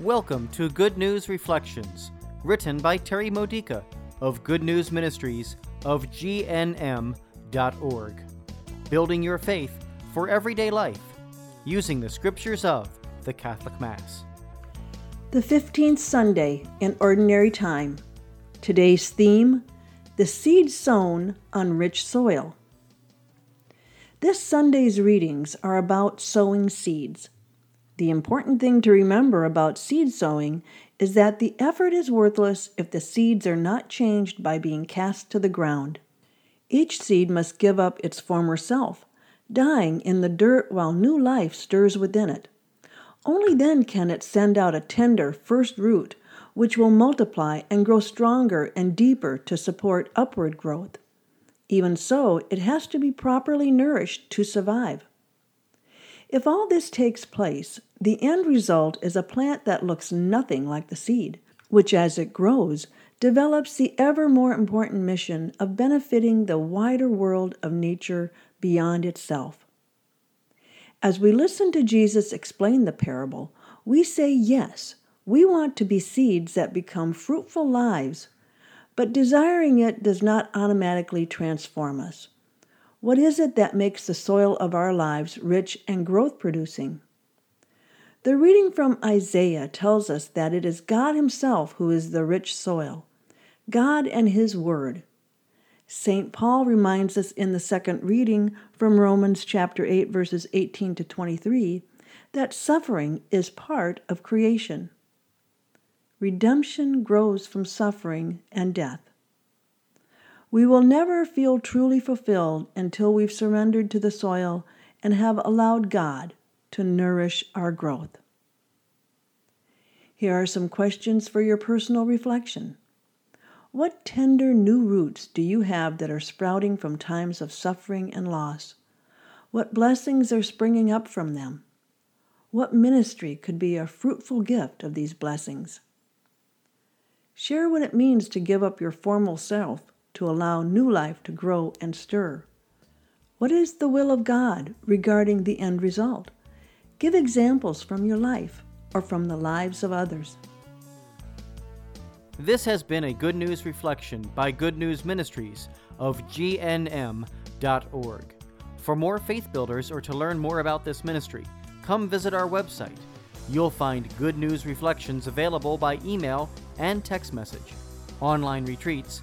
Welcome to Good News Reflections, written by Terry Modica of Good News Ministries of GNM.org. Building your faith for everyday life using the scriptures of the Catholic Mass. The 15th Sunday in Ordinary Time. Today's theme The Seed Sown on Rich Soil. This Sunday's readings are about sowing seeds. The important thing to remember about seed sowing is that the effort is worthless if the seeds are not changed by being cast to the ground. Each seed must give up its former self, dying in the dirt while new life stirs within it. Only then can it send out a tender first root, which will multiply and grow stronger and deeper to support upward growth. Even so, it has to be properly nourished to survive. If all this takes place, the end result is a plant that looks nothing like the seed, which as it grows develops the ever more important mission of benefiting the wider world of nature beyond itself. As we listen to Jesus explain the parable, we say yes, we want to be seeds that become fruitful lives but desiring it does not automatically transform us. What is it that makes the soil of our lives rich and growth producing? The reading from Isaiah tells us that it is God Himself who is the rich soil, God and His Word. St. Paul reminds us in the second reading from Romans chapter 8 verses 18 to 23 that suffering is part of creation. Redemption grows from suffering and death. We will never feel truly fulfilled until we've surrendered to the soil and have allowed God to nourish our growth. Here are some questions for your personal reflection. What tender new roots do you have that are sprouting from times of suffering and loss? What blessings are springing up from them? What ministry could be a fruitful gift of these blessings? Share what it means to give up your formal self to allow new life to grow and stir. What is the will of God regarding the end result? Give examples from your life or from the lives of others. This has been a Good News Reflection by Good News Ministries of GNM.org. For more faith builders or to learn more about this ministry, come visit our website You'll find Good News Reflections available by email and text message, online retreats,